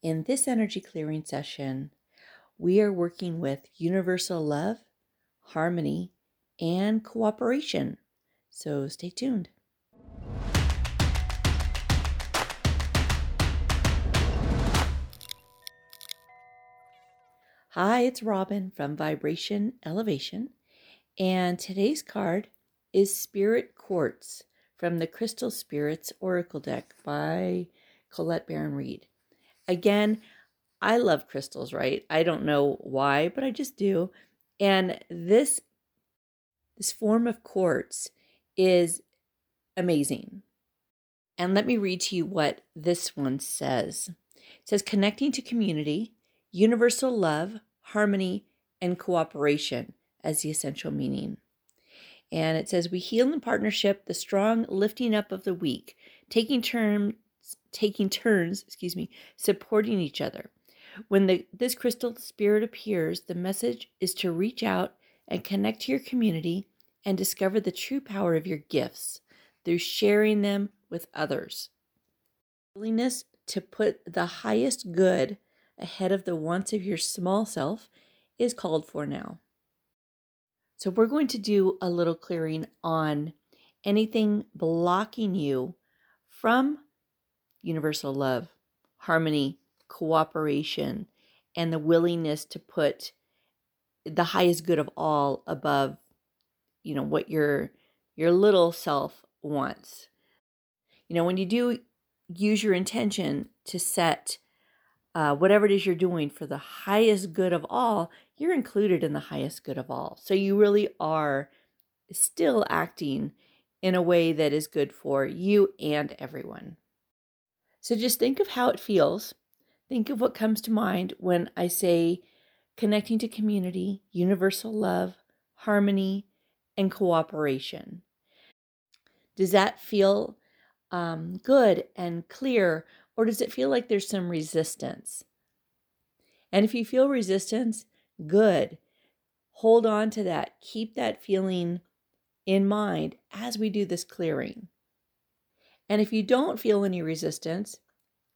In this energy clearing session, we are working with universal love, harmony, and cooperation. So stay tuned. Hi, it's Robin from Vibration Elevation, and today's card is Spirit Quartz from the Crystal Spirits Oracle deck by Colette Baron Reid. Again, I love crystals, right? I don't know why, but I just do. And this this form of quartz is amazing. And let me read to you what this one says. It says connecting to community, universal love, harmony, and cooperation as the essential meaning. And it says we heal in partnership the strong lifting up of the weak, taking turns taking turns, excuse me, supporting each other. When the, this crystal spirit appears, the message is to reach out and connect to your community and discover the true power of your gifts through sharing them with others. Willingness to put the highest good ahead of the wants of your small self is called for now. So, we're going to do a little clearing on anything blocking you from universal love, harmony, cooperation, and the willingness to put the highest good of all above you know what your your little self wants. You know when you do use your intention to set uh, whatever it is you're doing for the highest good of all you're included in the highest good of all. So you really are still acting in a way that is good for you and everyone so just think of how it feels. Think of what comes to mind when I say connecting to community, universal love, harmony, and cooperation. Does that feel um, good and clear, or does it feel like there's some resistance? And if you feel resistance, good. Hold on to that. Keep that feeling in mind as we do this clearing. And if you don't feel any resistance,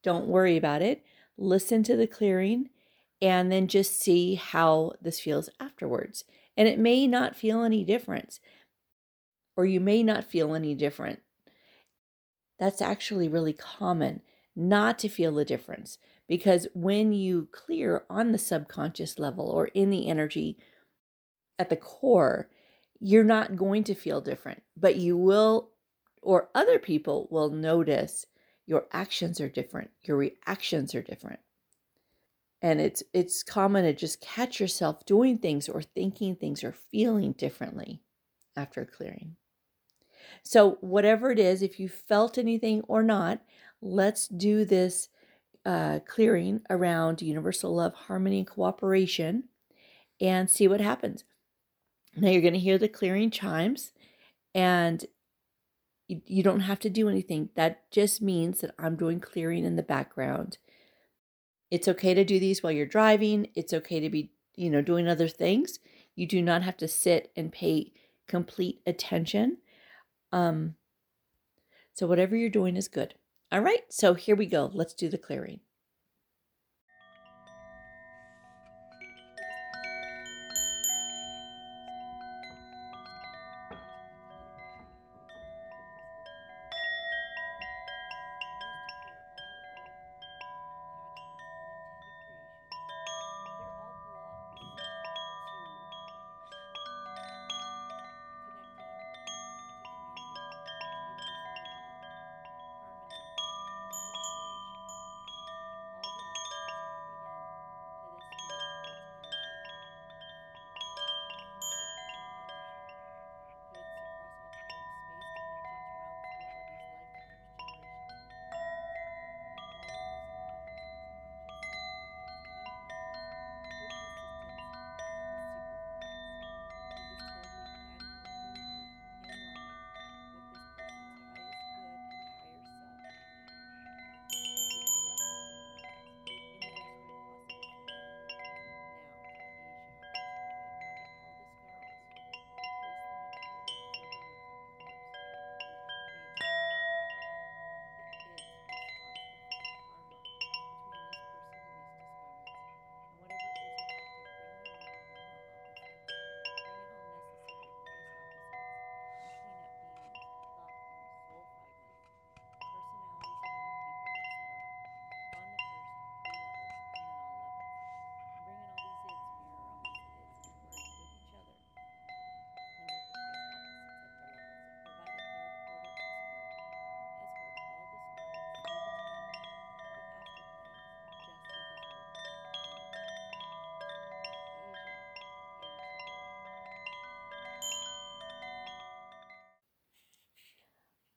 don't worry about it. Listen to the clearing and then just see how this feels afterwards. And it may not feel any difference, or you may not feel any different. That's actually really common not to feel the difference because when you clear on the subconscious level or in the energy at the core, you're not going to feel different, but you will or other people will notice your actions are different, your reactions are different. And it's it's common to just catch yourself doing things or thinking things or feeling differently after a clearing. So whatever it is, if you felt anything or not, let's do this uh, clearing around universal love, harmony, and cooperation, and see what happens. Now you're going to hear the clearing chimes, and you, you don't have to do anything. That just means that I'm doing clearing in the background. It's okay to do these while you're driving. It's okay to be, you know, doing other things. You do not have to sit and pay complete attention. Um, so whatever you're doing is good. All right, so here we go. Let's do the clearing.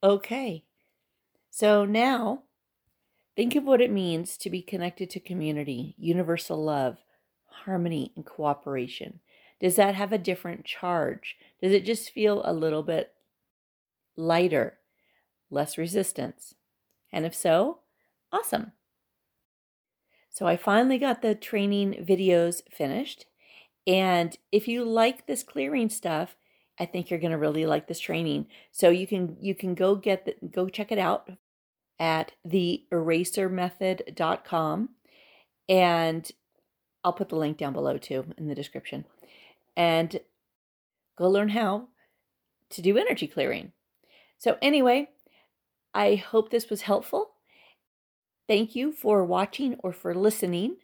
Okay. So now think of what it means to be connected to community, universal love, harmony, and cooperation. Does that have a different charge? Does it just feel a little bit lighter, less resistance? And if so, awesome. So I finally got the training videos finished. And if you like this clearing stuff, I think you're going to really like this training. So you can you can go get the, go check it out at the theerasermethod.com and I'll put the link down below too in the description. And go learn how to do energy clearing. So anyway, I hope this was helpful. Thank you for watching or for listening,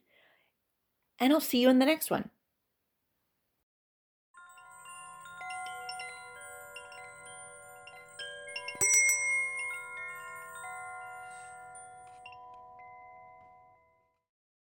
and I'll see you in the next one.